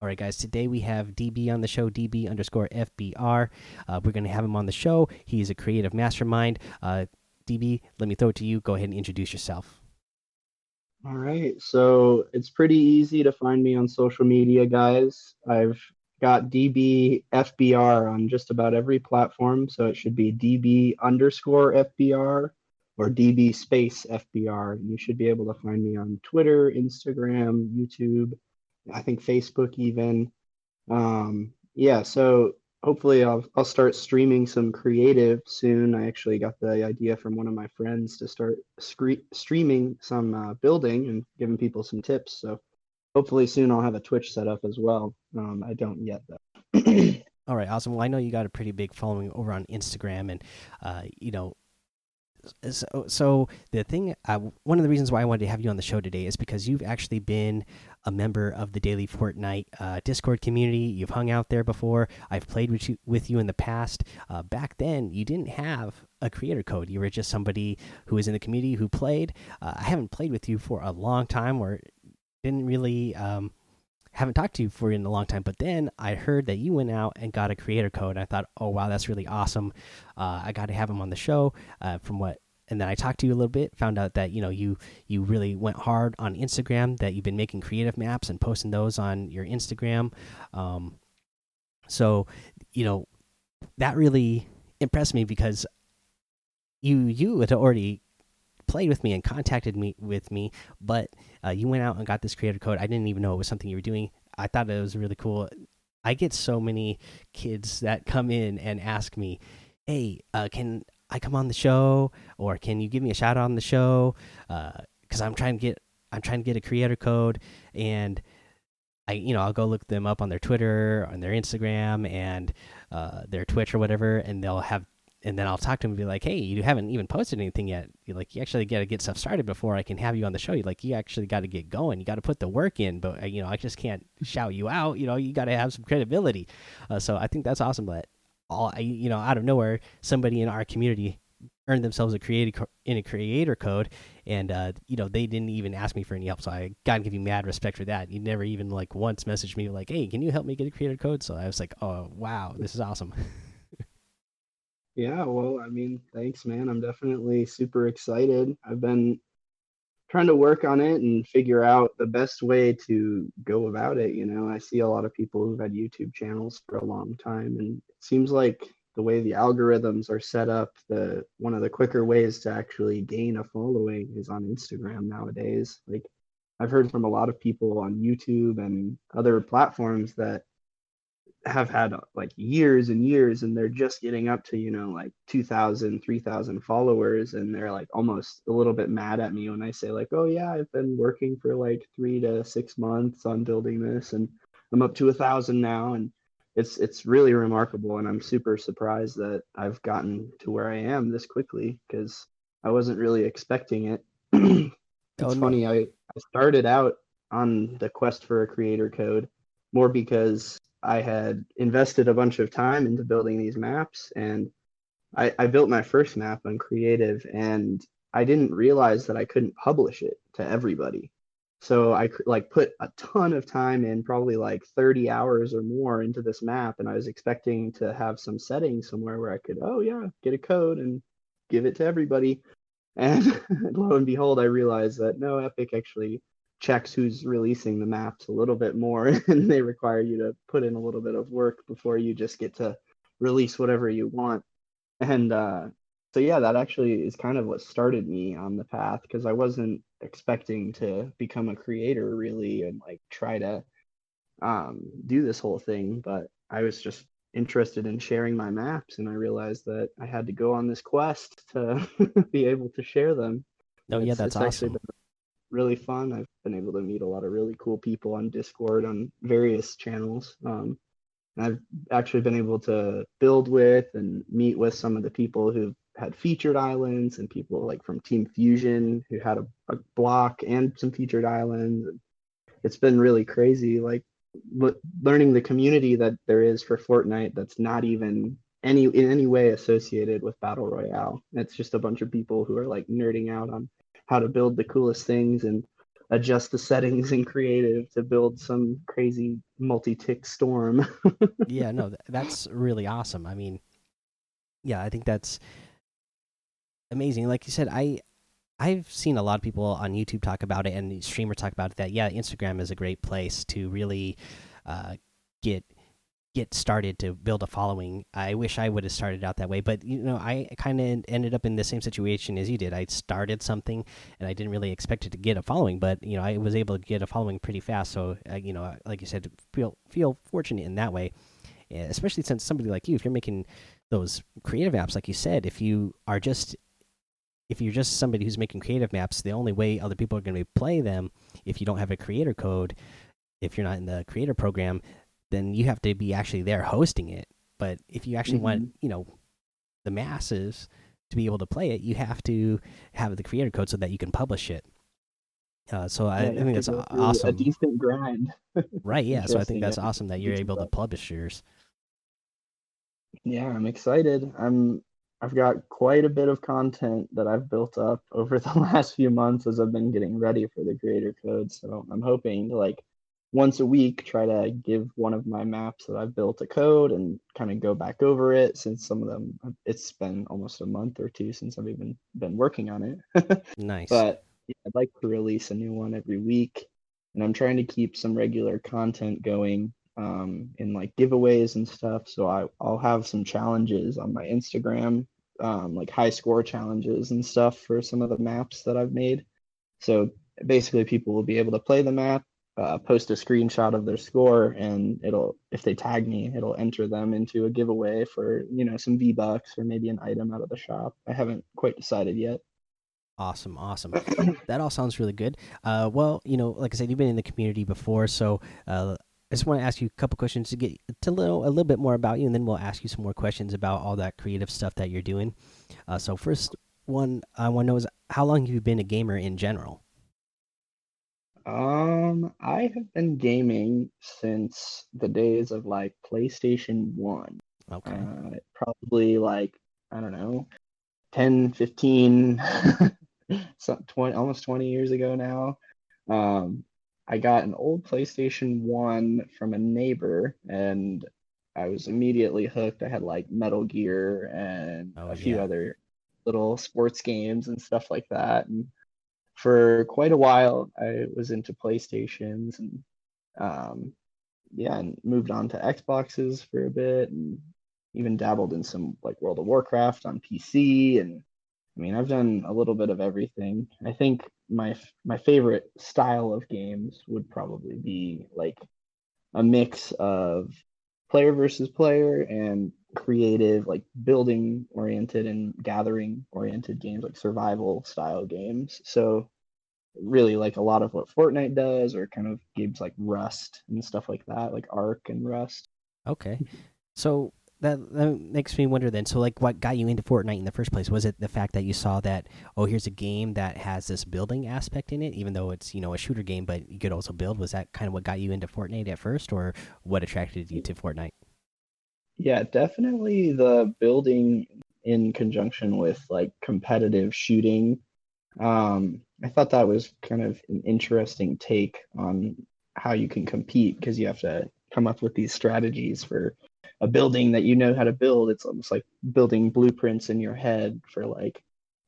All right, guys. Today we have DB on the show, DB underscore FBR. Uh, we're going to have him on the show. He's a creative mastermind. Uh, DB, let me throw it to you. Go ahead and introduce yourself. All right. So it's pretty easy to find me on social media, guys. I've got DB FBR on just about every platform. So it should be DB underscore FBR or DB space FBR. You should be able to find me on Twitter, Instagram, YouTube I think Facebook even. Um, yeah, so hopefully I'll I'll start streaming some creative soon. I actually got the idea from one of my friends to start scre- streaming some uh, building and giving people some tips. So hopefully soon I'll have a Twitch set up as well. Um, I don't yet though. All right, awesome. Well, I know you got a pretty big following over on Instagram, and uh, you know so, so the thing uh, one of the reasons why i wanted to have you on the show today is because you've actually been a member of the daily fortnite uh, discord community you've hung out there before i've played with you with you in the past uh, back then you didn't have a creator code you were just somebody who was in the community who played uh, i haven't played with you for a long time or didn't really um, haven't talked to you for in a long time, but then I heard that you went out and got a creator code. I thought, oh wow, that's really awesome. Uh, I got to have him on the show. Uh, from what, and then I talked to you a little bit, found out that you know you you really went hard on Instagram. That you've been making creative maps and posting those on your Instagram. Um, so you know that really impressed me because you you had already played with me and contacted me with me, but uh, you went out and got this creator code. I didn't even know it was something you were doing. I thought it was really cool. I get so many kids that come in and ask me, "Hey, uh, can I come on the show, or can you give me a shout out on the show?" Because uh, I'm trying to get I'm trying to get a creator code, and I you know I'll go look them up on their Twitter, on their Instagram, and uh, their Twitch or whatever, and they'll have and then I'll talk to them and be like, "Hey, you haven't even posted anything yet. You're like, you actually got to get stuff started before I can have you on the show. You like, you actually got to get going. You got to put the work in. But uh, you know, I just can't shout you out. You know, you got to have some credibility. Uh, so I think that's awesome. But all, you know, out of nowhere, somebody in our community earned themselves a creator in a creator code, and uh, you know, they didn't even ask me for any help. So I gotta give you mad respect for that. You never even like once messaged me like, "Hey, can you help me get a creator code?" So I was like, "Oh, wow, this is awesome." Yeah, well, I mean, thanks, man. I'm definitely super excited. I've been trying to work on it and figure out the best way to go about it. You know, I see a lot of people who've had YouTube channels for a long time, and it seems like the way the algorithms are set up, the one of the quicker ways to actually gain a following is on Instagram nowadays. Like I've heard from a lot of people on YouTube and other platforms that have had uh, like years and years and they're just getting up to you know like 2000 3000 followers and they're like almost a little bit mad at me when i say like oh yeah i've been working for like three to six months on building this and i'm up to a thousand now. And it's it's really remarkable and i'm super surprised that i've gotten to where i am this quickly because i wasn't really expecting it. It's oh, funny I, I started out on the quest for a creator code more because I had invested a bunch of time into building these maps and I, I built my first map on creative and I didn't realize that I couldn't publish it to everybody. So I like put a ton of time in, probably like 30 hours or more into this map, and I was expecting to have some settings somewhere where I could, oh yeah, get a code and give it to everybody. And lo and behold, I realized that no, Epic actually checks who's releasing the maps a little bit more and they require you to put in a little bit of work before you just get to release whatever you want. And uh, so yeah that actually is kind of what started me on the path because i wasn't expecting to become a creator really and like try to um, do this whole thing but i was just interested in sharing my maps and i realized that i had to go on this quest to be able to share them. Oh yeah that's awesome really fun. I've been able to meet a lot of really cool people on Discord on various channels. Um, I've actually been able to build with and meet with some of the people who've had featured islands and people like from Team Fusion who had a, a block and some featured islands. It's been really crazy, like learning the community that there is for Fortnite that's not even any in any way associated with Battle Royale. It's just a bunch of people who are like nerding out on how to build the coolest things and adjust the settings in creative to build some crazy multi-tick storm. yeah, no, that's really awesome. I mean, yeah, I think that's amazing. Like you said, I I've seen a lot of people on YouTube talk about it and streamers talk about it, that. Yeah, Instagram is a great place to really uh, get get started to build a following. I wish I would have started out that way, but you know, I kind of ended up in the same situation as you did. I started something and I didn't really expect it to get a following, but you know, I was able to get a following pretty fast. So, uh, you know, like you said, feel feel fortunate in that way, especially since somebody like you, if you're making those creative apps, like you said, if you are just if you're just somebody who's making creative maps, the only way other people are going to play them if you don't have a creator code, if you're not in the creator program, then you have to be actually there hosting it. But if you actually mm -hmm. want, mm-hmm. you know, the masses to be able to play it, you have to have the creator code so that you can publish it. Uh, so yeah, I, I, think that's awesome. A decent grind. right. Yeah. so I think that's awesome that you're able to publish yours. Yeah, I'm excited. I'm I've got quite a bit of content that I've built up over the last few months as I've been getting ready for the creator code. So I'm hoping to like once a week try to give one of my maps that I've built a code and kind of go back over it since some of them it's been almost a month or two since I've even been working on it. nice. But yeah, I'd like to release a new one every week and I'm trying to keep some regular content going um, in like giveaways and stuff. So I, I'll have some challenges on my Instagram, um, like high score challenges and stuff for some of the maps that I've made. So basically, people will be able to play the map, uh, post a screenshot of their score, and it'll, if they tag me, it'll enter them into a giveaway for you know some V bucks or maybe an item out of the shop. I haven't quite decided yet. Awesome, awesome. that all sounds really good. Uh, well, you know, like I said, you've been in the community before, so uh, I just want to ask you a couple questions to get to know a little bit more about you, and then we'll ask you some more questions about all that creative stuff that you're doing. Uh, so, first one I want to know is how long have you been a gamer in general? Um, I have been gaming since the days of like PlayStation 1. Okay. Uh, probably like, I don't know, 10, 15, so 20, almost 20 years ago now. Um, I got an old PlayStation 1 from a neighbor and I was immediately hooked. I had like Metal Gear and oh, a few yeah. other little sports games and stuff like that. And for quite a while, I was into PlayStations and um, yeah, and moved on to Xboxes for a bit and even dabbled in some like World of Warcraft on PC and I mean, I've done a little bit of everything. I think my my favorite style of games would probably be like a mix of player versus player and creative like building oriented and gathering oriented games like survival style games so really like a lot of what fortnite does or kind of games like rust and stuff like that like ark and rust okay so that that makes me wonder then. So, like, what got you into Fortnite in the first place? Was it the fact that you saw that oh, here's a game that has this building aspect in it, even though it's you know a shooter game, but you could also build? Was that kind of what got you into Fortnite at first, or what attracted you to Fortnite? Yeah, definitely the building in conjunction with like competitive shooting. Um, I thought that was kind of an interesting take on how you can compete because you have to come up with these strategies for a building that you know how to build. It's almost like building blueprints in your head for like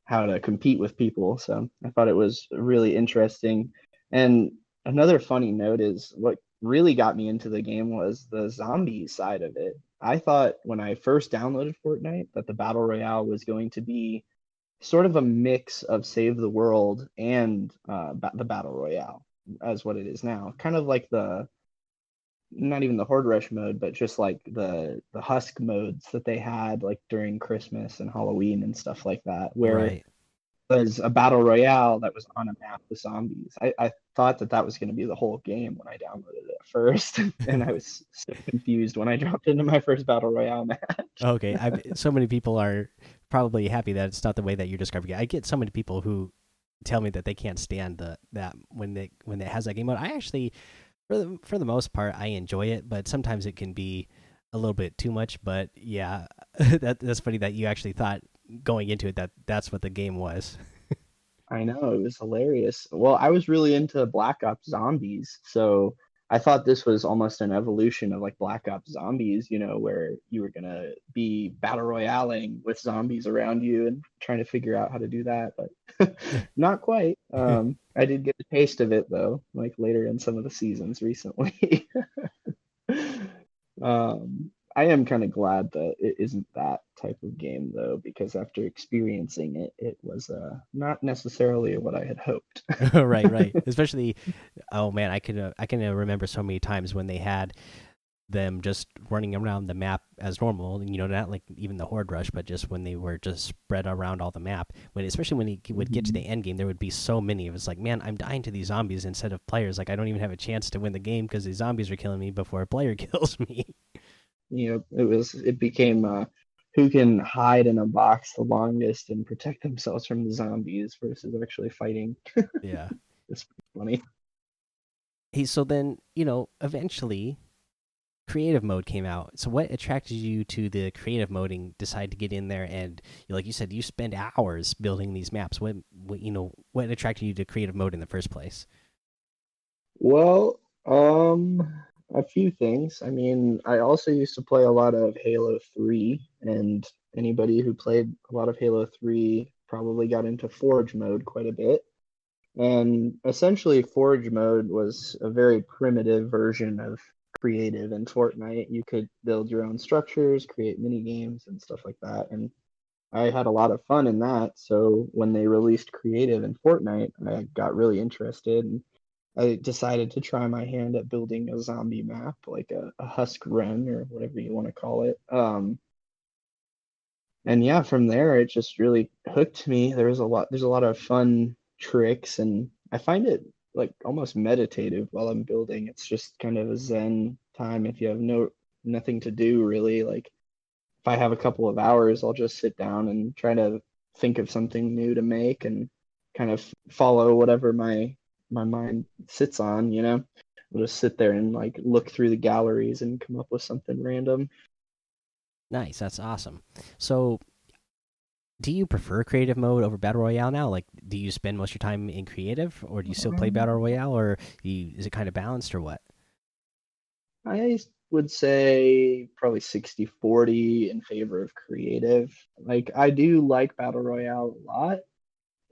how to compete with people. So i thought it was really interesting. And another funny note is what really got me into the game was the zombie side of it i thought when i first downloaded fortnite that the battle royale was going to be sort of a mix of save the world and uh, the battle royale as what it is now kind of like the not even the horde rush mode, but just like the the husk modes that they had like during Christmas and Halloween and stuff like that, where right. it was a battle royale that was on a map with zombies. I, I thought that that was going to be the whole game when I downloaded it first, and I was so confused when I dropped into my first battle royale match. okay, I, so many people are probably happy that it's not the way that you're describing it. I get so many people who tell me that they can't stand the that when they when it has that game mode. I actually for the for the most part, I enjoy it, but sometimes it can be a little bit too much. But yeah, that that's funny that you actually thought going into it that that's what the game was. I know it was hilarious. Well, I was really into Black Ops Zombies, so I thought this was almost an evolution of like Black Ops Zombies, you know, where you were gonna be battle royaling with zombies around you and trying to figure out how to do that, but not quite. Um, I did get a taste of it though, like later in some of the seasons recently. um, I am kind of glad that it isn't that type of game though, because after experiencing it, it was uh, not necessarily what I had hoped. right, right. Especially, oh man, I can uh, I can uh, remember so many times when they had them just running around the map as normal. You know, not like even the horde rush, but just when they were just spread around all the map. When especially when he would get to the mm-hmm. end game, there would be so many. It was like, man, I'm dying to these zombies instead of players. Like I don't even have a chance to win the game because these zombies are killing me before a player kills me you know it was it became uh, who can hide in a box the longest and protect themselves from the zombies versus actually fighting. yeah, it's funny. Hey, so then you know eventually creative mode came out. So what attracted you to the creative mode and decide to get in there and like you said you spend hours building these maps. What, what you know what attracted you to creative mode in the first place? Well, um a few things. I mean, I also used to play a lot of Halo 3, and anybody who played a lot of Halo 3 probably got into Forge mode quite a bit. And essentially, Forge mode was a very primitive version of creative in Fortnite. You could build your own structures, create mini games, and stuff like that. And I had a lot of fun in that. So when they released creative in Fortnite, I got really interested. And I decided to try my hand at building a zombie map, like a, a husk run or whatever you want to call it. Um, and yeah, from there it just really hooked me. There was a lot. There's a lot of fun tricks, and I find it like almost meditative while I'm building. It's just kind of a zen time if you have no nothing to do really. Like if I have a couple of hours, I'll just sit down and try to think of something new to make and kind of follow whatever my my mind sits on, you know. I'll just sit there and like look through the galleries and come up with something random. Nice, that's awesome. So do you prefer creative mode over battle royale now? Like, do you spend most of your time in creative, or do you still play battle um, royale, or you, is it kind of balanced, or what? I would say probably 60 40 in favor of creative. Like, I do like battle royale a lot,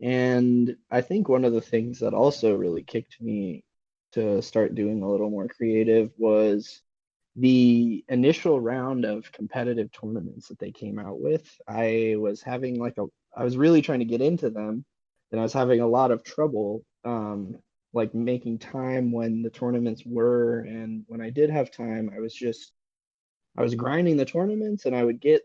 and I think one of the things that also really kicked me to start doing a little more creative was the initial round of competitive tournaments that they came out with. I was having like a, I was really trying to get into them, and I was having a lot of trouble, um, like making time when the tournaments were, and when I did have time, I was just, I was grinding the tournaments, and I would get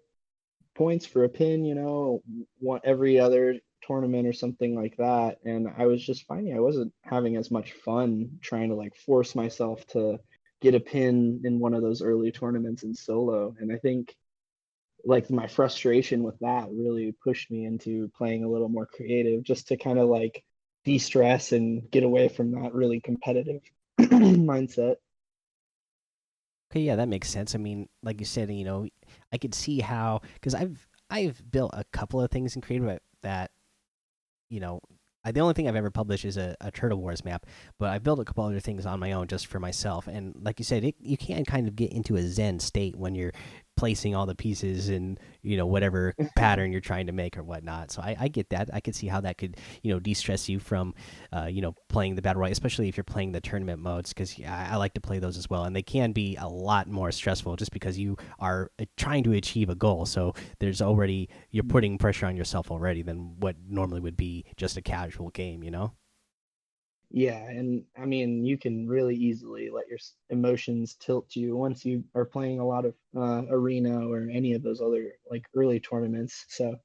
points for a pin, you know, one every other tournament or something like that. And i was just finding i wasn't having as much fun trying to like force myself to get a pin in one of those early tournaments in solo. And i think like my frustration with that really pushed me into playing a little more creative just to kind of like de-stress and get away from that really competitive mindset. Okay yeah that makes sense. I mean like you said you know i could see how because i've i've built a couple of things in creative that you know, I, the only thing I've ever published is a, a, Turtle Wars map, but I built a couple other things on my own just for myself. And like you said, it, you can kind of get into a zen state when you're placing all the pieces in you know whatever pattern you're trying to make or whatnot. So I, I get that. I could see how that could you know de-stress you from uh, you know playing the battle royale, especially if you're playing the tournament modes because I, I, like to play those as well, and they can be a lot more stressful just because you are uh, trying to achieve a goal. So there's already you're putting pressure on yourself already than what normally would be just a casual game. You know. Yeah, and I mean, you can really easily let your emotions tilt you once you are playing a lot of uh, arena or any of those other like early tournaments. So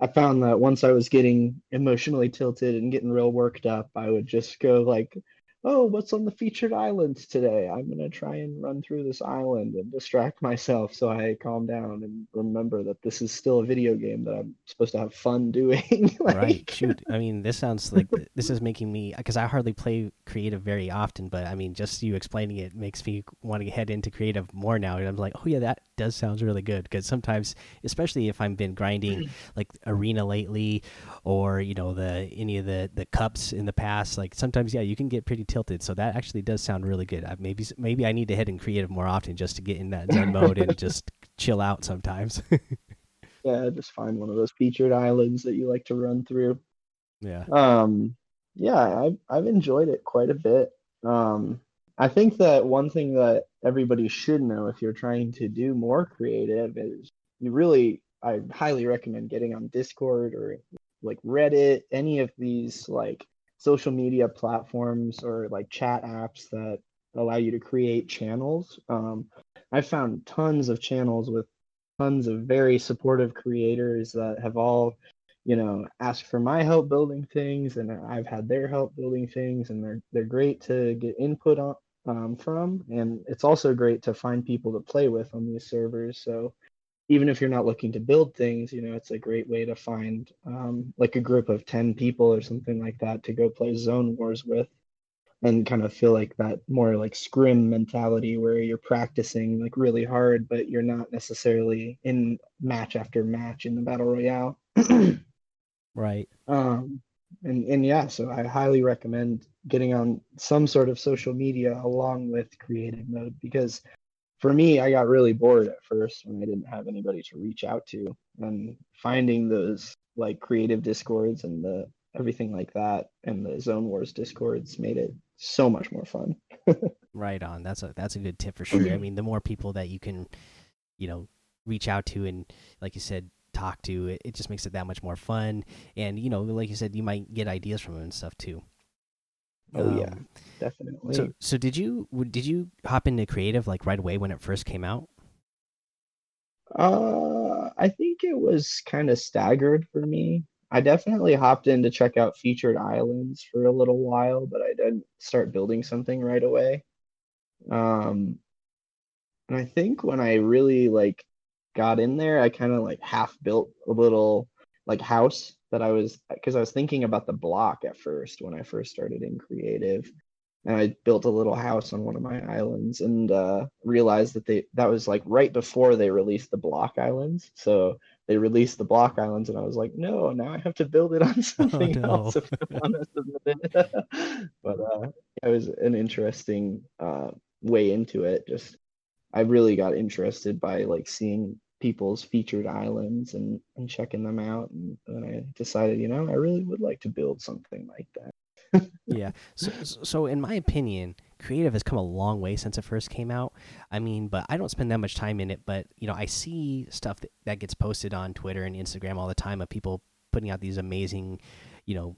I found that once I was getting emotionally tilted and getting real worked up, I would just go like oh, what's on the featured islands today? I'm gonna try and run through this island and distract myself so I calm down and remember that this is still a video game that I'm supposed to have fun doing. like... Right. Shoot. I mean, this sounds like this is making me because I hardly play creative very often, but I mean, just you explaining it makes me want to head into creative more now. And I'm like, oh yeah, that does sounds really good because sometimes, especially if I've been grinding like arena lately, or you know the any of the the cups in the past, like sometimes yeah, you can get pretty tilted. So that actually does sound really good. I, maybe maybe I need to head in creative more often just to get in that zen mode and just chill out sometimes. yeah, just find one of those featured islands that you like to run through. Yeah. Um. Yeah, I've I've enjoyed it quite a bit. Um. I think that one thing that everybody should know if you're trying to do more creative is you really I highly recommend getting on Discord or like Reddit, any of these like social media platforms or like chat apps that allow you to create channels. Um, I found tons of channels with tons of very supportive creators that have all, you know, asked for my help building things, and I've had their help building things, and they're they're great to get input on um, from, and it's also great to find people to play with on these servers. So even if you're not looking to build things, you know, it's a great way to find um, like a group of 10 people or something like that to go play zone wars with and kind of feel like that more like scrim mentality where you're practicing like really hard, but you're not necessarily in match after match in the battle royale. right. Um, and, and yeah, so I highly recommend getting on some sort of social media along with creative mode because for me, I got really bored at first when I didn't have anybody to reach out to, and finding those like creative discords and the everything like that and the Zone Wars discords made it so much more fun. right on. That's a that's a good tip for mm-hmm. sure. I mean, the more people that you can, you know, reach out to and like you said, talk to, it, it just makes it that much more fun. And you know, like you said, you might get ideas from them and stuff too. Oh um, yeah, definitely. So so did you did you hop into creative like right away when it first came out? Uh, I think it was kind of staggered for me. I definitely hopped in to check out featured islands for a little while, but I didn't start building something right away. Um, and I think when I really like got in there, I kind of like half built a little like house that I was because I was thinking about the block at first when I first started in creative. And I built a little house on one of my islands and uh, realized that they that was like right before they released the block islands. So they released the block islands, and I was like, no, now I have to build it on oh, something oh, no. else if I want to submit it. but uh, it was an interesting uh, way into it. Just I really got interested by like seeing people's featured islands and, and checking them out. And I decided, you know, I really would like to build something like that. yeah. So, so in my opinion, creative has come a long way since it first came out. I mean, but I don't spend that much time in it. But you know, I see stuff that, that gets posted on Twitter and Instagram all the time of people putting out these amazing, you know,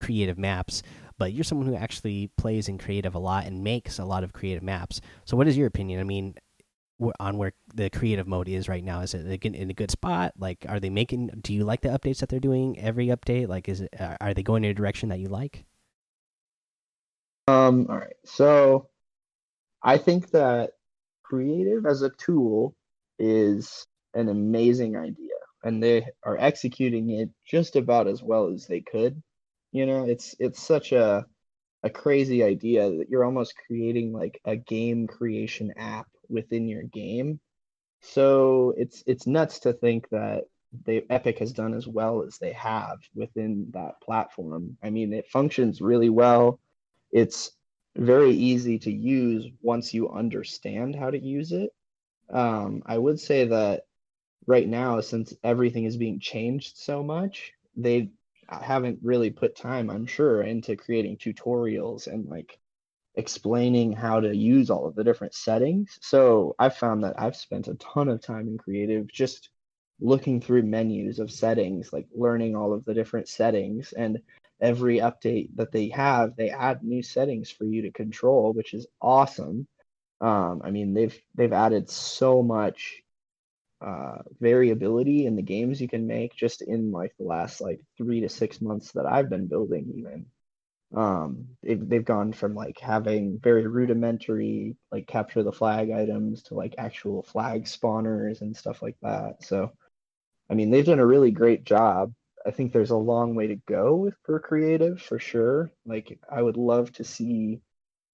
creative maps. But you're someone who actually plays in creative a lot and makes a lot of creative maps. So, what is your opinion? I mean, on where the creative mode is right now? Is it in a good spot? Like, are they making? Do you like the updates that they're doing every update? Like, is it are they going in a direction that you like? Um. All right. So, I think that creative as a tool is an amazing idea, and they are executing it just about as well as they could. You know, it's it's such a a crazy idea that you're almost creating like a game creation app within your game. So it's it's nuts to think that they Epic has done as well as they have within that platform. I mean, it functions really well. It's very easy to use once you understand how to use it. Um, I would say that right now, since everything is being changed so much, they haven't really put time, I'm sure, into creating tutorials and like explaining how to use all of the different settings. So I've found that I've spent a ton of time in creative just looking through menus of settings, like learning all of the different settings. And every update that they have, they add new settings for you to control, which is awesome. Um, I mean, they've they've added so much uh, variability in the games you can make just in like the last like three to six months that I've been building even Um, they've they've gone from like having very rudimentary like capture the flag items to like actual flag spawners and stuff like that. So, I mean, they've done a really great job. I think there's a long way to go with per creative for sure. Like, I would love to see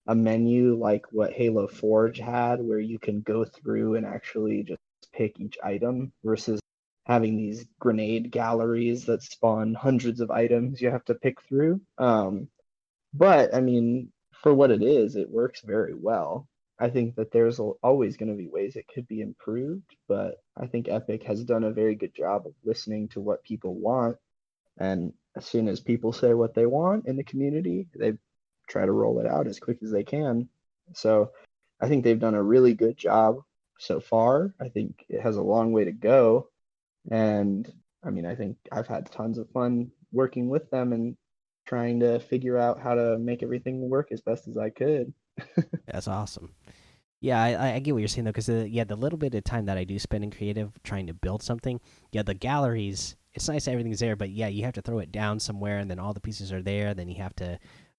a menu like what Halo Forge had, where you can go through and actually just pick each item versus having these grenade galleries that spawn hundreds of items you have to pick through. Um, but I mean, for what it is, it works very well. I think that there's always going to be ways it could be improved, but I think Epic has done a very good job of listening to what people want. And as soon as people say what they want in the community, they try to roll it out as quick as they can. So I think they've done a really good job so far. I think it has a long way to go. And I mean, I think I've had tons of fun working with them and trying to figure out how to make everything work as best as I could. That's awesome. Yeah, I, I get what you're saying though, because yeah, the little bit of time that I do spend in creative trying to build something, yeah, the galleries, it's nice everything's there, but yeah, you have to throw it down somewhere, and then all the pieces are there. Then you have to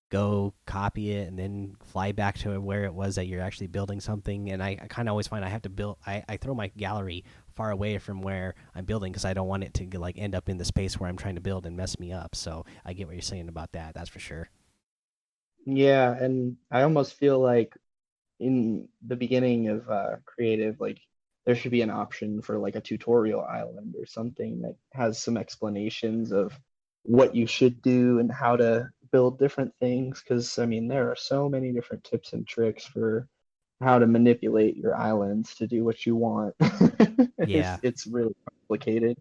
go copy it and then fly back to where it was that you're actually building something. And I, I kind of always find I have to build. I, I throw my gallery far away from where I'm building because I don't want it to like end up in the space where I'm trying to build and mess me up. So I get what you're saying about that. That's for sure. Yeah, and I almost feel like in the beginning of uh, creative, like there should be an option for like a tutorial island or something that has some explanations of what you should do and how to build different things because I mean there are so many different tips and tricks for how to manipulate your islands to do what you want. yeah, it's, it's really complicated,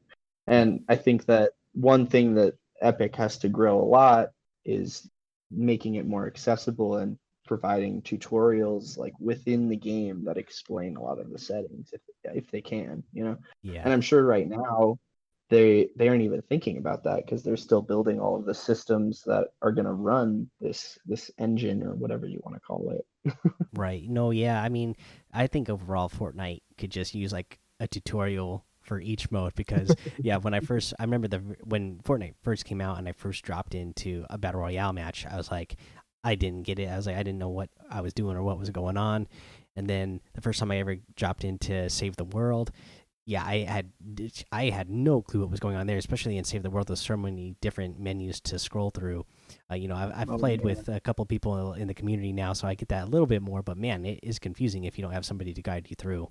and I think that one thing that Epic has to grow a lot is making it more accessible and providing tutorials like within the game that explain a lot of the settings if if they can, you know. Yeah. And I'm sure right now they they aren't even thinking about that because they're still building all of the systems that are going to run this this engine or whatever you want to call it. Right. No yeah i mean i think overall fortnite could just use like a tutorial for each mode because yeah when i first i remember the when fortnite first came out and i first dropped into a battle royale match i was like i didn't get it. I was like i didn't know what i was doing or what was going on. And then the first time i ever dropped into save the world yeah, I had I had no clue what was going on there, especially in Save the World. There's so many different menus to scroll through. Uh, you know, I've, I've oh, played with a couple people in the community now, so I get that a little bit more. But man, it is confusing if you don't have somebody to guide you through.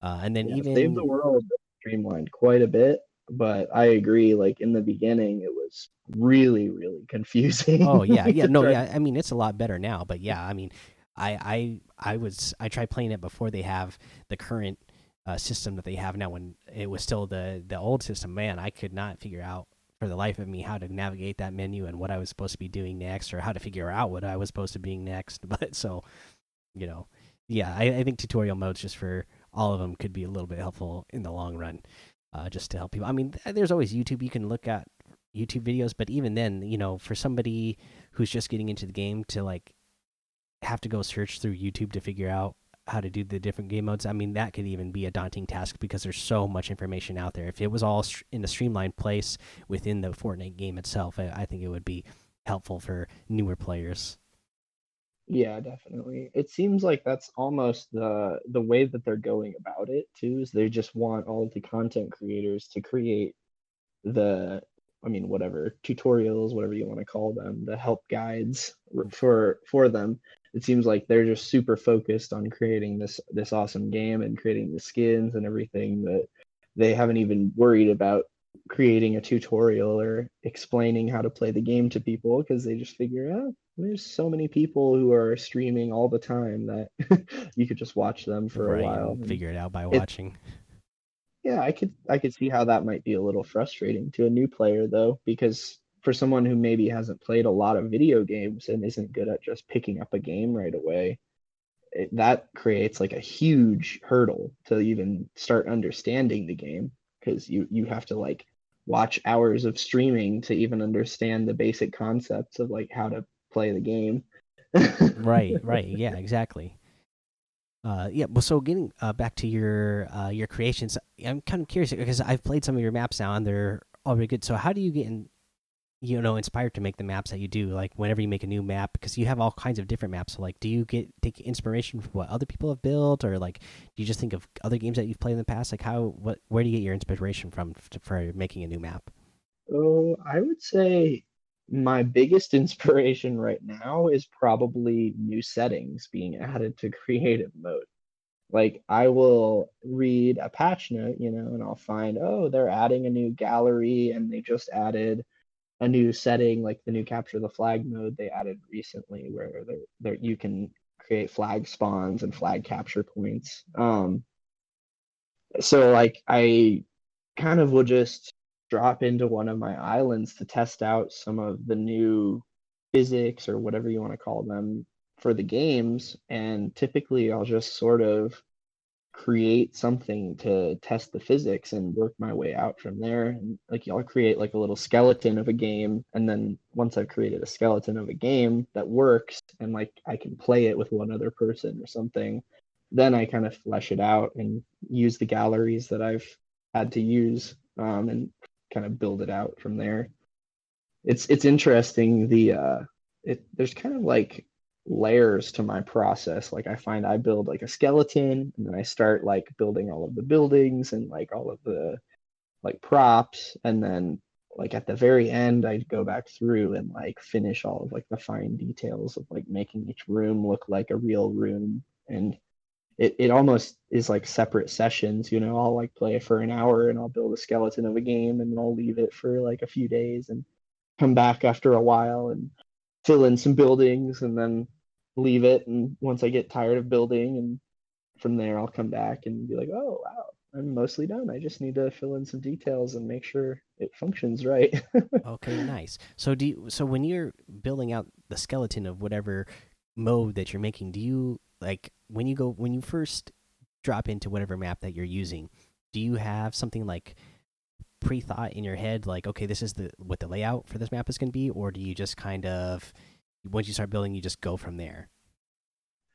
Uh, and then yeah, even Save the World streamlined quite a bit, but I agree. Like in the beginning, it was really really confusing. Oh yeah, yeah, no, yeah. I mean, it's a lot better now, but yeah, I mean, I I I was I tried playing it before they have the current uh, system that they have now when it was still the the old system man i could not figure out for the life of me how to navigate that menu and what i was supposed to be doing next or how to figure out what i was supposed to be next. But so you know yeah i, I think tutorial modes just for all of them could be a little bit helpful in the long run uh, just to help people. I mean there's always youtube. You can look at youtube videos but even then you know for somebody who's just getting into the game to like have to go search through youtube to figure out how to do the different game modes. I mean, that could even be a daunting task because there's so much information out there. If it was all in a streamlined place within the Fortnite game itself, I, I think it would be helpful for newer players. Yeah, definitely. It seems like that's almost the the way that they're going about it too. Is they just want all of the content creators to create the I mean, whatever tutorials, whatever you want to call them, the help guides mm. for for them, it seems like they're just super focused on creating this this awesome game and creating the skins and everything that they haven't even worried about creating a tutorial or explaining how to play the game to people because they just figure out oh, there's so many people who are streaming all the time that you could just watch them for right, a while figure it out by watching. Yeah i could i could see how that might be a little frustrating to a new player though because for someone who maybe hasn't played a lot of video games and isn't good at just picking up a game right away it, that creates like a huge hurdle to even start understanding the game because you you have to like watch hours of streaming to even understand the basic concepts of like how to play the game. Right right. Yeah exactly. Uh, yeah, well, so getting uh, back to your uh, your creations, I'm kind of curious because I've played some of your maps now and they're all very good. So how do you get in, you know inspired to make the maps that you do like whenever you make a new map because you have all kinds of different maps. So like do you get take inspiration from what other people have built? Or like do you just think of other games that you've played in the past? Like how what where do you get your inspiration from for making a new map? Oh i would say my biggest inspiration right now is probably new settings being added to creative mode. Like I will read a patch note, you know, and I'll find, oh, they're adding a new gallery and they just added a new setting like the new capture the flag mode they added recently where you can create flag spawns and flag capture points. Um so like i kind of will just drop into one of my islands to test out some of the new physics or whatever you want to call them for the games and typically i'll just sort of create something to test the physics and work my way out from there. And like I'll create like a little skeleton of a game. And then once I've created a skeleton of a game that works and like I can play it with one other person or something, then I kind of flesh it out and use the galleries that I've had to use um, and kind of build it out from there. It's it's interesting the uh it there's kind of like layers to my process. Like i find i build like a skeleton and then i start like building all of the buildings and like all of the like props. And then like at the very end i'd go back through and like finish all of like the fine details of like making each room look like a real room. And it, it almost is like separate sessions you know? I'll like play for an hour and i'll build a skeleton of a game and then i'll leave it for like a few days and come back after a while and fill in some buildings and then leave it. And once i get tired of building and from there i'll come back and be like oh wow i'm mostly done. I just need to fill in some details and make sure it functions right. Okay nice. So do you so when you're building out the skeleton of whatever mode that you're making do you like when you go when you first drop into whatever map that you're using do you have something like pre-thought in your head like okay this is the what the layout for this map is going to be or do you just kind of once you start building you just go from there?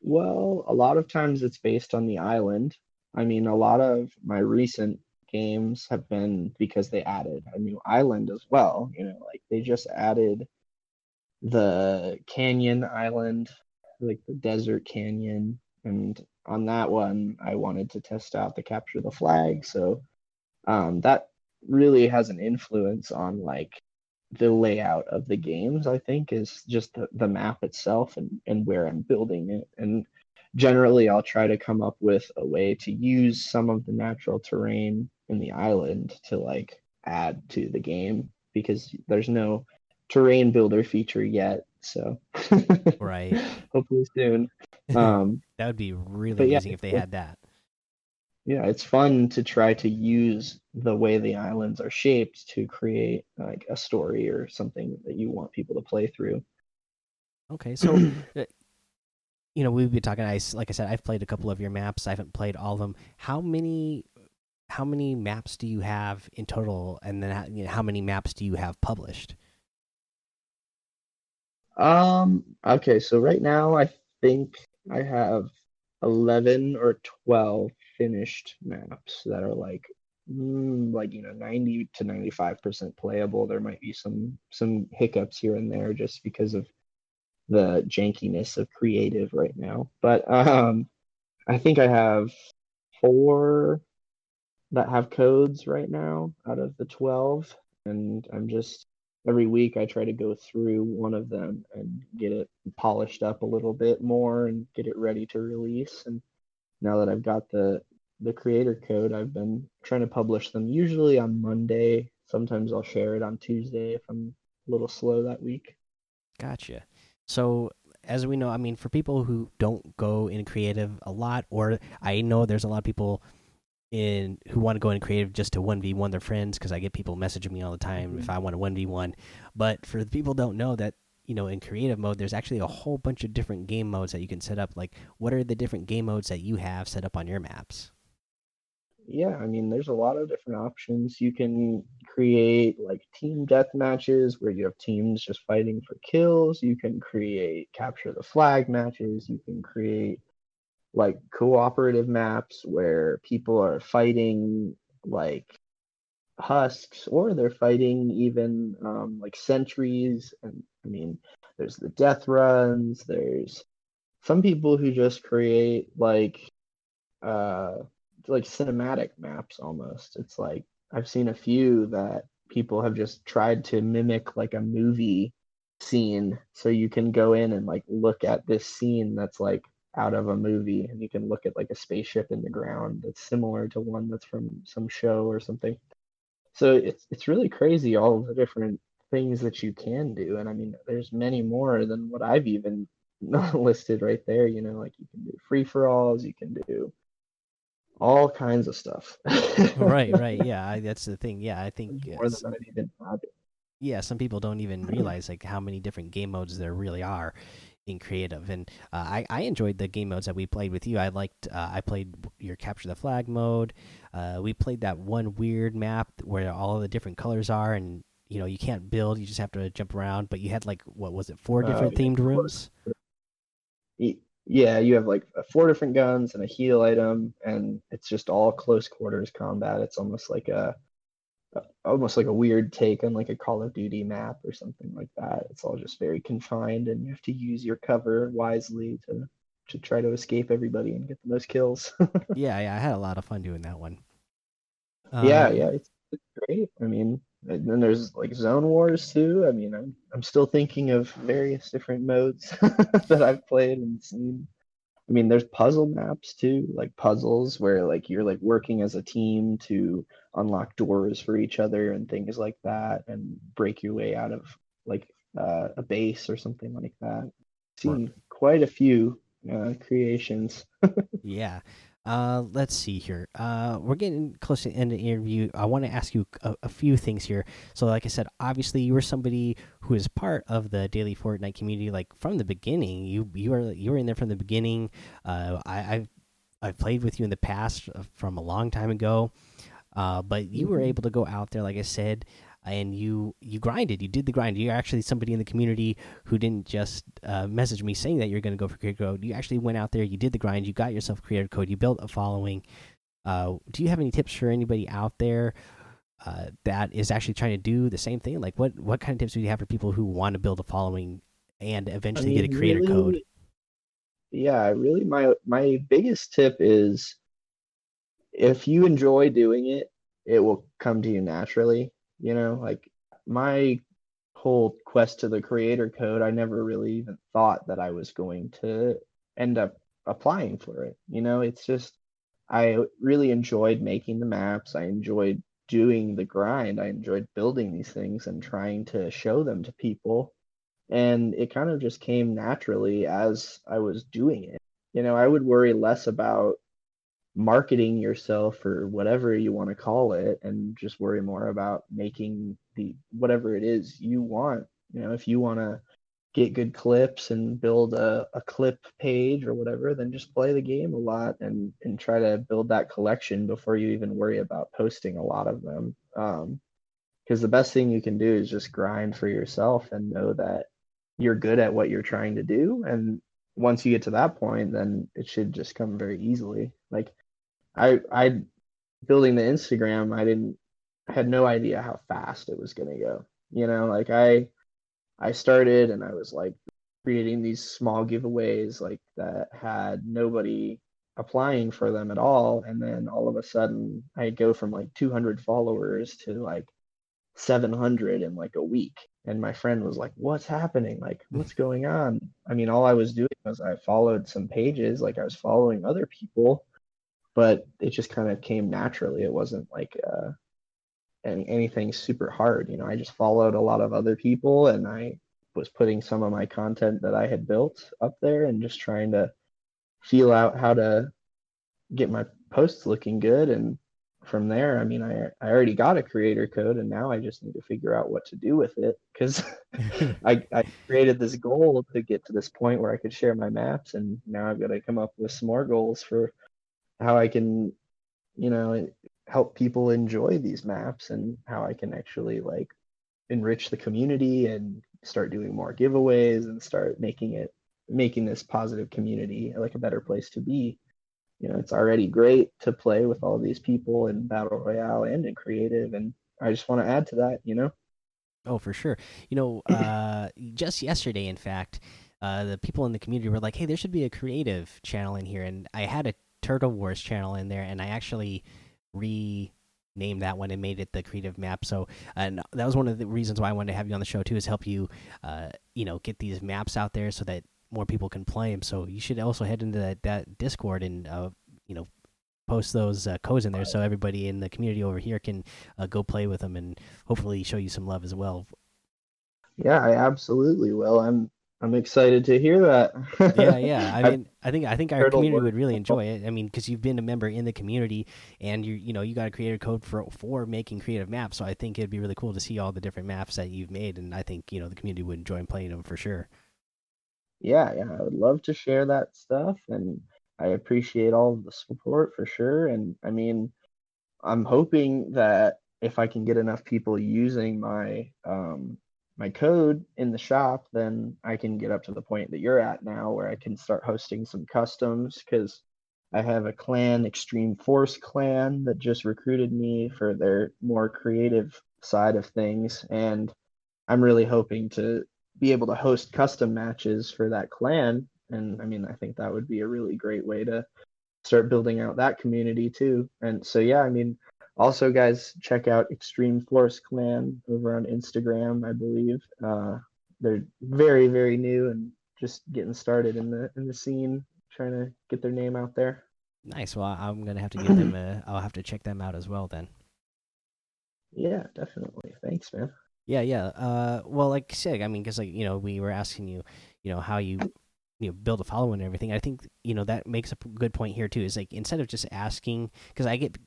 Well a lot of times it's based on the island. I mean a lot of my recent games have been because they added a new island as well you know like they just added the canyon island like the desert canyon. And on that one i wanted to test out the capture the flag. So um, that really has an influence on like the layout of the games i think is just the, the map itself and, and where i'm building it. And generally i'll try to come up with a way to use some of the natural terrain in the island to like add to the game because there's no terrain builder feature yet so. Right. Hopefully soon. Um that would be really amazing yeah, if they had that yeah it's fun to try to use the way the islands are shaped to create like a story or something that you want people to play through. Okay so uh, you know we've been talking i like i said i've played a couple of your maps i haven't played all of them how many how many maps do you have in total? And then you know, how many maps do you have published? Um okay so right now i think i have 11 or 12 finished maps that are like mm, like you know 90 to 95 percent playable. There might be some some hiccups here and there just because of the jankiness of creative right now. But um i think i have four that have codes right now out of the 12 and i'm just every week i try to go through one of them and get it polished up a little bit more and get it ready to release. And now that I've got the the creator code, I've been trying to publish them usually on Monday. Sometimes I'll share it on Tuesday if I'm a little slow that week. Gotcha. So as we know, I mean, for people who don't go in creative a lot, or I know there's a lot of people in who want to go in creative just to one v one their friends because I get people messaging me all the time mm -hmm. if I want to one v one. But for the people don't know that you know in creative mode there's actually a whole bunch of different game modes that you can set up like what are the different game modes that you have set up on your maps yeah i mean there's a lot of different options. You can create like team death matches where you have teams just fighting for kills. You can create capture the flag matches. You can create like cooperative maps where people are fighting like husks or they're fighting even um, like sentries. And i mean there's the death runs. There's some people who just create like uh like cinematic maps almost. It's like i've seen a few that people have just tried to mimic like a movie scene. So you can go in and like look at this scene that's like out of a movie and you can look at like a spaceship in the ground that's similar to one that's from some show or something. So it's it's really crazy all the different things that you can do. And i mean there's many more than what i've even listed right there you know like you can do free for alls you can do all kinds of stuff. Right right. Yeah I, that's the thing. Yeah i think more than I even yeah some people don't even realize like how many different game modes there really are in creative. And uh, I, I enjoyed the game modes that we played with you. I liked uh, i played your capture the flag mode. Uh, we played that one weird map where all the different colors are and you know you can't build you just have to jump around. But you had like what was it four different yeah, themed rooms yeah you have like four different guns and a heal item and it's just all close quarters combat it's almost like a almost like a weird take on like a Call of Duty map or something like that. It's all just very confined, and you have to use your cover wisely to to try to escape everybody and get the most kills. yeah, yeah, I had a lot of fun doing that one. Um, yeah, yeah, it's, it's great. I mean, and then there's like zone wars too. I mean, I'm I'm still thinking of various different modes that I've played and seen. I mean, there's puzzle maps too, like puzzles where like you're like working as a team to unlock doors for each other and things like that, and break your way out of like uh, a base or something like that. Seen quite a few uh, creations. yeah. Uh, let's see here. Uh, we're getting close to the end of the interview. I want to ask you a, a, few things here. So, like I said, obviously you were somebody who is part of the daily Fortnite community, like from the beginning. You you were you were in there from the beginning. Uh, I, I've I've played with you in the past uh, from a long time ago. Uh, but you were mm-hmm. able to go out there, like I said, and you you grinded. You did the grind. You're actually somebody in the community who didn't just uh, message me saying that you're going to go for creator code. You actually went out there. You did the grind. You got yourself creator code. You built a following. Uh, do you have any tips for anybody out there uh, that is actually trying to do the same thing? Like, what what kind of tips do you have for people who want to build a following and eventually I mean, get a creator really, code? Yeah, really, my my biggest tip is if you enjoy doing it, it will come to you naturally you know like my whole quest to the creator code i never really even thought that i was going to end up applying for it you know? It's just i really enjoyed making the maps i enjoyed doing the grind i enjoyed building these things and trying to show them to people. And it kind of just came naturally as i was doing it. You know i would worry less about marketing yourself or whatever you want to call it and just worry more about making the whatever it is you want. You know if you want to get good clips and build a, a clip page or whatever then just play the game a lot and and try to build that collection before you even worry about posting a lot of them. Um because the best thing you can do is just grind for yourself and know that you're good at what you're trying to do. And once you get to that point then it should just come very easily. Like I I building the Instagram, I didn't I had no idea how fast it was gonna go. You know, like I I started and I was like creating these small giveaways like that had nobody applying for them at all and then all of a sudden i go from like 200 followers to like 700 in like a week and my friend was like what's happening like what's going on i mean all i was doing was i followed some pages like i was following other people but it just kind of came naturally. It wasn't like uh, any, anything super hard. You know, I just followed a lot of other people and I was putting some of my content that I had built up there and just trying to feel out how to get my posts looking good. And from there, I mean, I, I already got a creator code and now I just need to figure out what to do with it because I, I created this goal to get to this point where I could share my maps. And now I've got to come up with some more goals for how I can, you know, help people enjoy these maps and how I can actually like enrich the community and start doing more giveaways and start making it making this positive community like a better place to be. You know, it's already great to play with all these people in battle royale and in creative and I just want to add to that, you know. Oh, for sure. You know, uh, just yesterday, in fact, uh, the people in the community were like, "Hey, there should be a creative channel in here," and I had a Turtle Wars channel in there, and I actually renamed that one and made it the creative map. So, and that was one of the reasons why I wanted to have you on the show too, is help you, uh, you know, get these maps out there so that more people can play them. So you should also head into that, that Discord and, uh, you know, post those uh, codes in there so everybody in the community over here can uh, go play with them and hopefully show you some love as well. Yeah, I absolutely will. I'm I'm excited to hear that. yeah, yeah. I mean, I think I think our community would really enjoy it. I mean, because you've been a member in the community, and you you know you got a creator code for for making creative maps. So I think it'd be really cool to see all the different maps that you've made, and I think you know the community would enjoy playing them for sure. Yeah, yeah. I would love to share that stuff, and I appreciate all the support for sure. And I mean, I'm hoping that if I can get enough people using my um, my code in the shop, then I can get up to the point that you're at now, where I can start hosting some customs. Because I have a clan, Extreme Force clan, that just recruited me for their more creative side of things, and I'm really hoping to be able to host custom matches for that clan and I mean, I think that would be a really great way to start building out that community too. And so, yeah, I mean, also, guys, check out Extreme Force Clan over on Instagram. I believe uh, they're very, very new and just getting started in the in the scene, trying to get their name out there. Nice. Well, I'm gonna have to give them. A, I'll have to check them out as well then. Yeah, definitely. Thanks, man. Yeah, yeah. Uh, well, like I said, I mean, because like you know, we were asking you, you know, how you you know build a following and everything i think you know that makes a good point here too is like instead of just asking because i get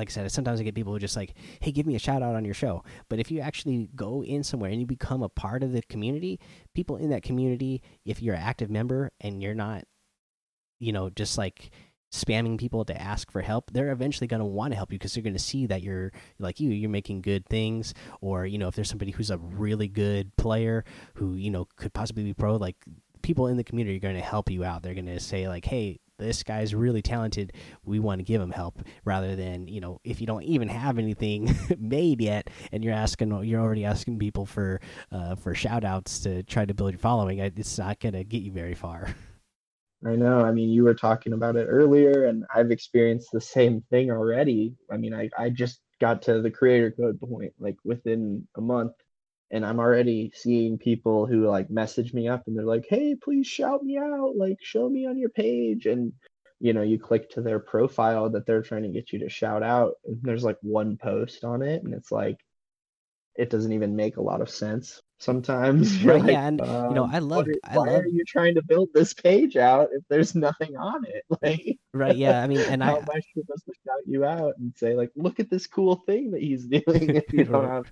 like i said sometimes i get people who just like hey give me a shout out on your show but if you actually go in somewhere and you become a part of the community people in that community if you're an active member and you're not you know just like spamming people to ask for help they're eventually going to want to help you because they're going to see that you're like you you're making good things or you know if there's somebody who's a really good player who you know could possibly be pro like people in the community are going to help you out. They're going to say like, "Hey, this guy's really talented. We want to give him help." Rather than you know, if you don't even have anything made yet, and you're asking, you're already asking people for uh, for shout outs to try to build your following. It's not going to get you very far. I know. I mean, you were talking about it earlier, and I've experienced the same thing already. I mean, I I just got to the creator code point like within a month and I'm already seeing people who like message me up and they're like, "Hey, please shout me out, like show me on your page." And you know, you click to their profile that they're trying to get you to shout out, and there's like one post on it, and it's like it doesn't even make a lot of sense sometimes. Right, like, yeah, and um, you know, I love. Why, why love... are you trying to build this page out if there's nothing on it? Like, right, yeah. I mean, and how I, am I supposed to shout you out and say like, look at this cool thing that he's doing if you don't have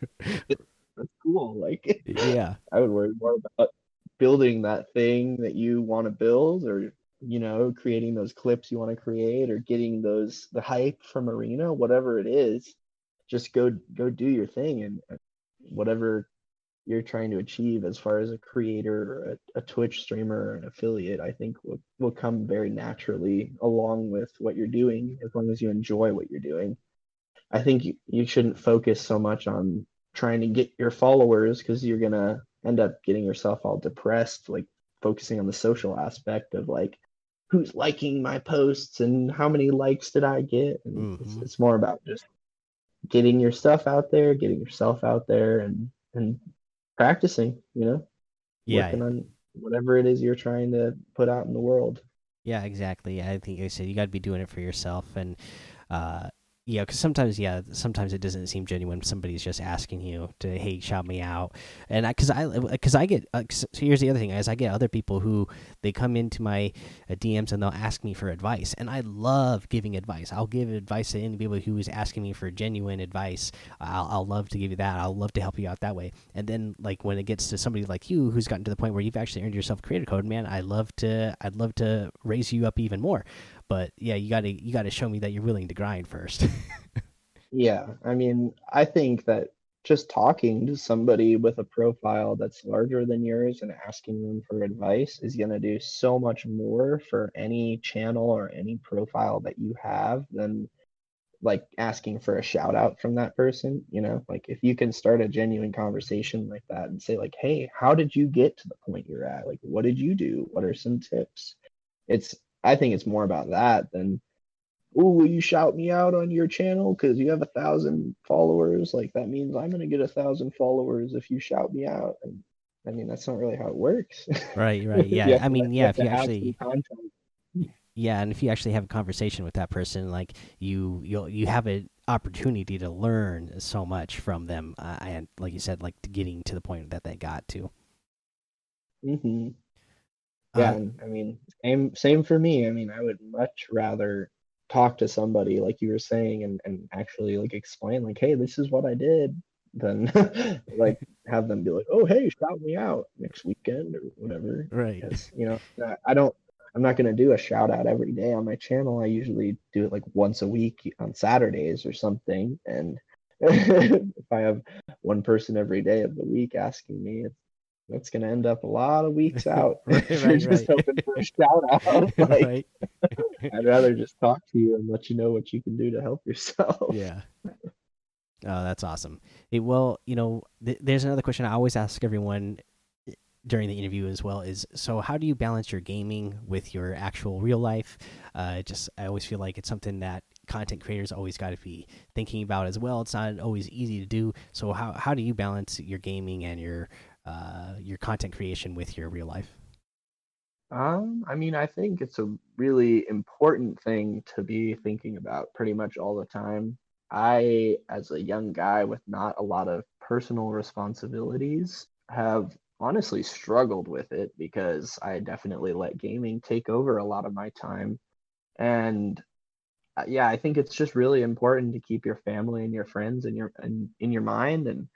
that's cool. Like, yeah, I would worry more about building that thing that you want to build, or you know, creating those clips you want to create, or getting those the hype from Arena, whatever it is. Just go go do your thing, and whatever you're trying to achieve as far as a creator or a, a Twitch streamer or an affiliate, I think will, will come very naturally along with what you're doing as long as you enjoy what you're doing. I think you, you shouldn't focus so much on trying to get your followers because you're gonna end up getting yourself all depressed, like focusing on the social aspect of like who's liking my posts and how many likes did I get. And mm-hmm. it's, it's more about just getting your stuff out there, getting yourself out there, and and practicing. You know, yeah, working on whatever it is you're trying to put out in the world. Yeah, exactly. I think I said you got to be doing it for yourself, and uh, yeah, because sometimes, yeah, sometimes it doesn't seem genuine. Somebody's just asking you to, hey, shout me out, and because I, because I, I, get. Uh, so here's the other thing: is I get other people who they come into my uh, DMs and they'll ask me for advice, and I love giving advice. I'll give advice to any people who is asking me for genuine advice. I'll, I'll love to give you that. I'll love to help you out that way. And then, like when it gets to somebody like you who's gotten to the point where you've actually earned yourself creator code, man, I love to. I'd love to raise you up even more. But yeah, you gotta you gotta show me that you're willing to grind first. yeah, I mean, I think that just talking to somebody with a profile that's larger than yours and asking them for advice is going to do so much more for any channel or any profile that you have than like asking for a shout out from that person you know? Like if you can start a genuine conversation like that and say like hey how did you get to the point you're at? Like what did you do? What are some tips? It's i think it's more about that than oh will you shout me out on your channel? Because you have a thousand followers. Like that means i'm going to get a thousand followers if you shout me out. And i mean that's not really how it works. Right right. Yeah i mean yeah if you actually yeah and if you actually have a conversation with that person like you you'll you have an opportunity to learn so much from them uh, and like you said like getting to the point that they got to. Mm-hmm. Yeah uh, i mean same same for me i mean i would much rather talk to somebody like you were saying and, and actually like explain like hey this is what i did than like have them be like oh hey shout me out next weekend or whatever right because you know i don't I'm not going to do a shout out every day on my channel. I usually do it like once a week on Saturdays or something. And if I have one person every day of the week asking me, it's that's going to end up a lot of weeks out. right, right, just hoping for a shout out. Like. I'd rather just talk to you and let you know what you can do to help yourself. Yeah. Oh, that's awesome. It, well, you know, th there's another question I always ask everyone during the interview as well is so how do you balance your gaming with your actual real life uh, just i always feel like it's something that content creators always got to be thinking about as well it's not always easy to do so how, how do you balance your gaming and your uh, your content creation with your real life um i mean i think it's a really important thing to be thinking about pretty much all the time i as a young guy with not a lot of personal responsibilities have honestly struggled with it because I definitely let gaming take over a lot of my time. And uh, yeah, I think it's just really important to keep your family and your friends in your in, in your mind and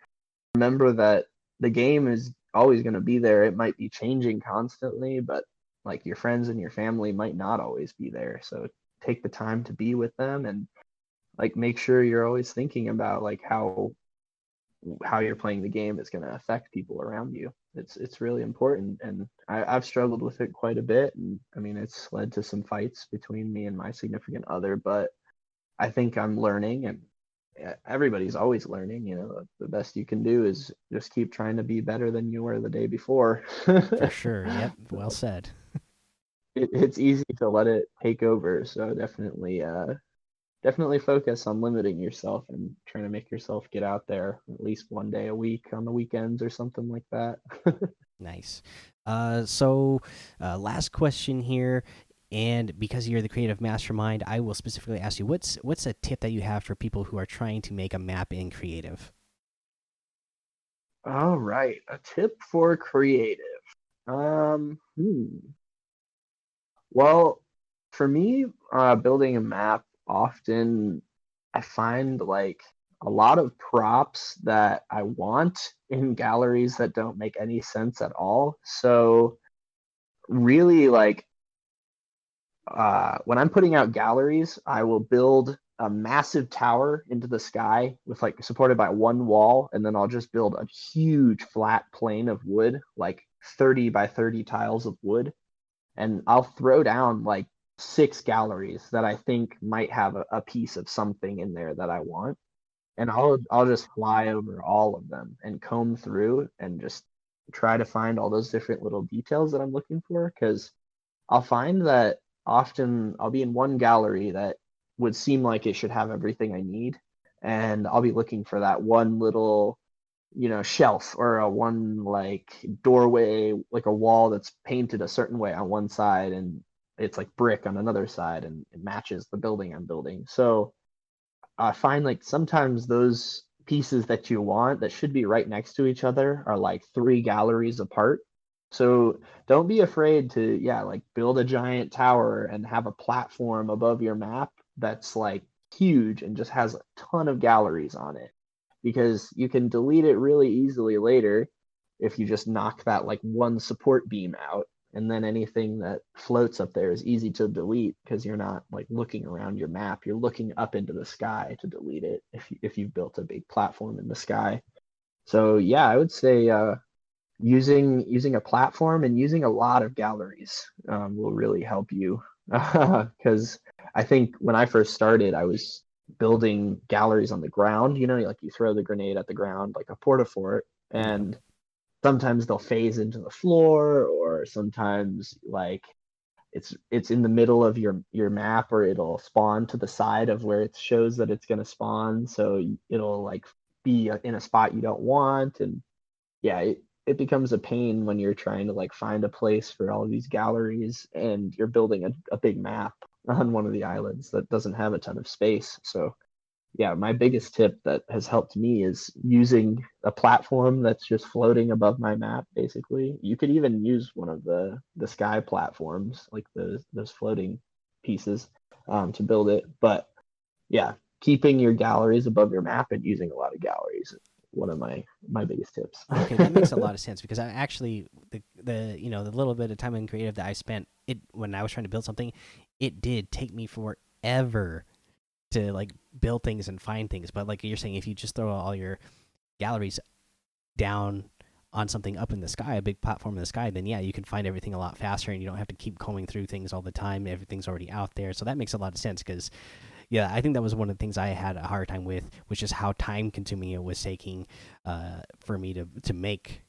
remember that the game is always going to be there. It might be changing constantly, but like your friends and your family might not always be there. So take the time to be with them and like make sure you're always thinking about like how how you're playing the game is going to affect people around you. It's it's really important, and I, I've struggled with it quite a bit. And I mean, it's led to some fights between me and my significant other, but I think I'm learning, and everybody's always learning. You know, the best you can do is just keep trying to be better than you were the day before. For sure. Yep. Well said. It, it's easy to let it take over, so definitely uh, definitely focus on limiting yourself and trying to make yourself get out there at least one day a week on the weekends or something like that. nice. Uh, so, uh, last question here, and because you're the creative mastermind, I will specifically ask you what's what's a tip that you have for people who are trying to make a map in creative. All right, a tip for creative. Um, hmm. Well, for me, uh, building a map often I find like a lot of props that I want in galleries that don't make any sense at all. So really like uh, when I'm putting out galleries, I will build a massive tower into the sky with like supported by one wall, and then I'll just build a huge flat plane of wood, like 30 by 30 tiles of wood. And I'll throw down like six galleries that I think might have a, a, piece of something in there that I want. And I'll I'll just fly over all of them and comb through and just try to find all those different little details that I'm looking for because I'll find that often I'll be in one gallery that would seem like it should have everything I need and I'll be looking for that one little you know shelf or a one like doorway like a wall that's painted a certain way on one side and it's like brick on another side and it matches the building I'm building. So I find like sometimes those pieces that you want that should be right next to each other are like three galleries apart. So don't be afraid to yeah, like build a giant tower and have a platform above your map that's like huge and just has a ton of galleries on it. Because you can delete it really easily later if you just knock that like one support beam out. And then anything that floats up there is easy to delete because you're not like looking around your map. You're looking up into the sky to delete it if, you, if you've built a big platform in the sky. So yeah i would say uh, using using a platform and using a lot of galleries um, will really help you because i think when i first started i was building galleries on the ground. You know, like you throw the grenade at the ground like a porta fort, and sometimes they'll phase into the floor, or sometimes like it's it's in the middle of your your map or it'll spawn to the side of where it shows that it's going to spawn so it'll like be in a spot you don't want and yeah it, it becomes a pain when you're trying to like find a place for all these galleries and you're building a, a big map on one of the islands that doesn't have a ton of space so yeah, my biggest tip that has helped me is using a platform that's just floating above my map. Basically, you could even use one of the the sky platforms, like those those floating pieces, um, to build it. But yeah, keeping your galleries above your map and using a lot of galleries one of my my biggest tips. okay, that makes a lot of sense because I actually the the you know the little bit of time in creative that I spent it when I was trying to build something, it did take me forever to like build things and find things. But like you're saying, if you just throw all your galleries down on something up in the sky, a big platform in the sky, then yeah, you can find everything a lot faster, and you don't have to keep combing through things all the time. Everything's already out there, so that makes a lot of sense. Because yeah, I think that was one of the things I had a hard time with, which is how time consuming it was taking uh, for me to to make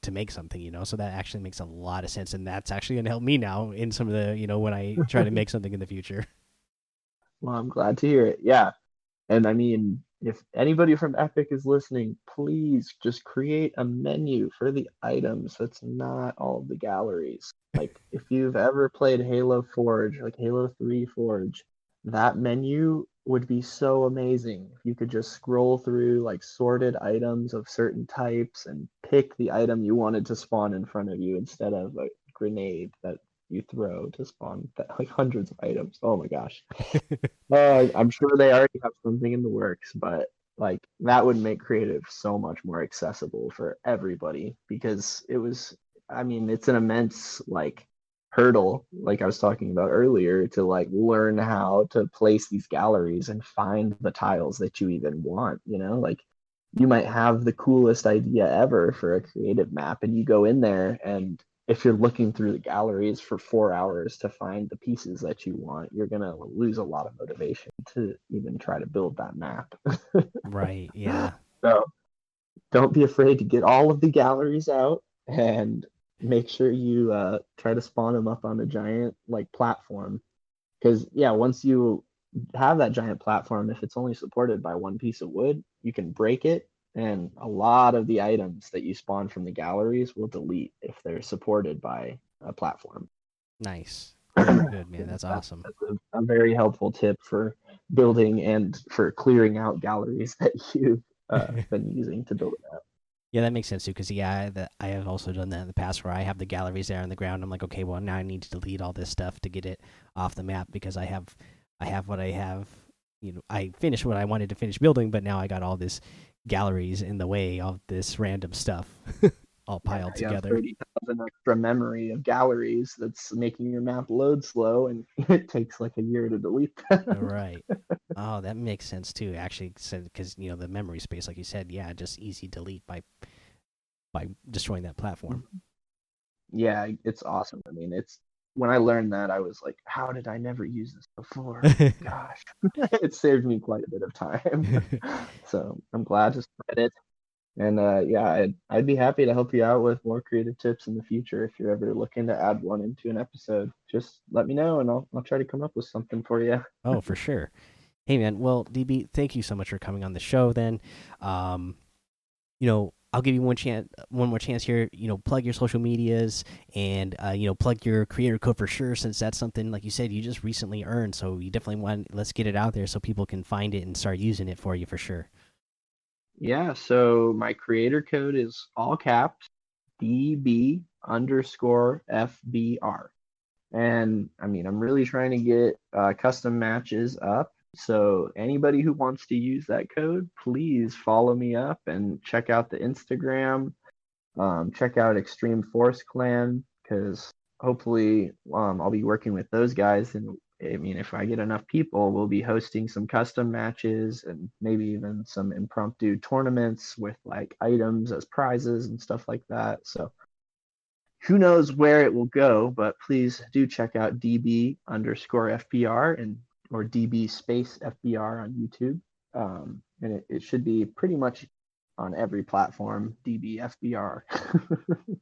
to make something you know so that actually makes a lot of sense and that's actually going to help me now in some of the you know when i try to make something in the future well, I'm glad to hear it. Yeah. And I mean, if anybody from Epic is listening, please just create a menu for the items that's not all the galleries. Like if you've ever played Halo Forge, like Halo 3 Forge, that menu would be so amazing if you could just scroll through like sorted items of certain types and pick the item you wanted to spawn in front of you instead of a grenade that you throw to spawn like hundreds of items. Oh my gosh. uh, I'm sure they already have something in the works, but like that would make creative so much more accessible for everybody because it was I mean, it's an immense like hurdle like I was talking about earlier to like learn how to place these galleries and find the tiles that you even want, you know? Like you might have the coolest idea ever for a creative map and you go in there and if you're looking through the galleries for four hours to find the pieces that you want, you're gonna lose a lot of motivation to even try to build that map. right. Yeah. So don't be afraid to get all of the galleries out and make sure you uh, try to spawn them up on a giant like platform. Because yeah, once you have that giant platform, if it's only supported by one piece of wood, you can break it and a lot of the items that you spawn from the galleries will delete if they're supported by a platform. Nice. Good man, that's awesome. That's a, a, very helpful tip for building and for clearing out galleries that you've uh, been using to build it up. Yeah, that makes sense too. Because yeah, that I have also done that in the past, where I have the galleries there on the ground. I'm like, okay, well now I need to delete all this stuff to get it off the map because I have, I have what I have. You know, I finished what I wanted to finish building, but now I got all this galleries in the way of this random stuff all piled yeah, together. Thirty thousand extra memory of galleries that's making your map load slow, and it takes like a year to delete them. right. Oh, that makes sense too. Actually, because you know the memory space, like you said, yeah, just easy delete by by destroying that platform. Mm-hmm. Yeah, it's awesome. I mean, it's when I learned that, I was like, how did I never use this before? Gosh, it saved me quite a bit of time. so I'm glad to spread it. And uh, yeah, I'd, I'd be happy to help you out with more creative tips in the future. If you're ever looking to add one into an episode, just let me know and I'll, I'll try to come up with something for you. oh, for sure. Hey, man. Well, DB, thank you so much for coming on the show then. Um, you know, I'll give you one chance, one more chance here. You know, plug your social medias and uh, you know plug your creator code for sure, since that's something like you said you just recently earned. So you definitely want let's get it out there so people can find it and start using it for you for sure. Yeah. So my creator code is all caps DB underscore FBR, and I mean I'm really trying to get uh, custom matches up so anybody who wants to use that code, please follow me up and check out the Instagram. Um, check out Extreme Force Clan because hopefully um, I'll be working with those guys. And I mean, if I get enough people, we'll be hosting some custom matches and maybe even some impromptu tournaments with like items as prizes and stuff like that. So who knows where it will go, but please do check out DB underscore FBR and or DB space FBR on YouTube. Um, and it, it should be pretty much on every platform, DB FBR.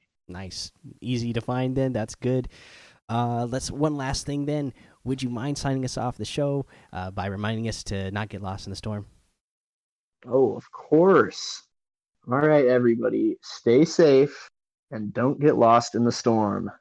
nice. Easy to find then. That's good. Uh, let's one last thing then. Would you mind signing us off the show uh, by reminding us to not get lost in the storm? Oh, of course. All right, everybody, stay safe and don't get lost in the storm.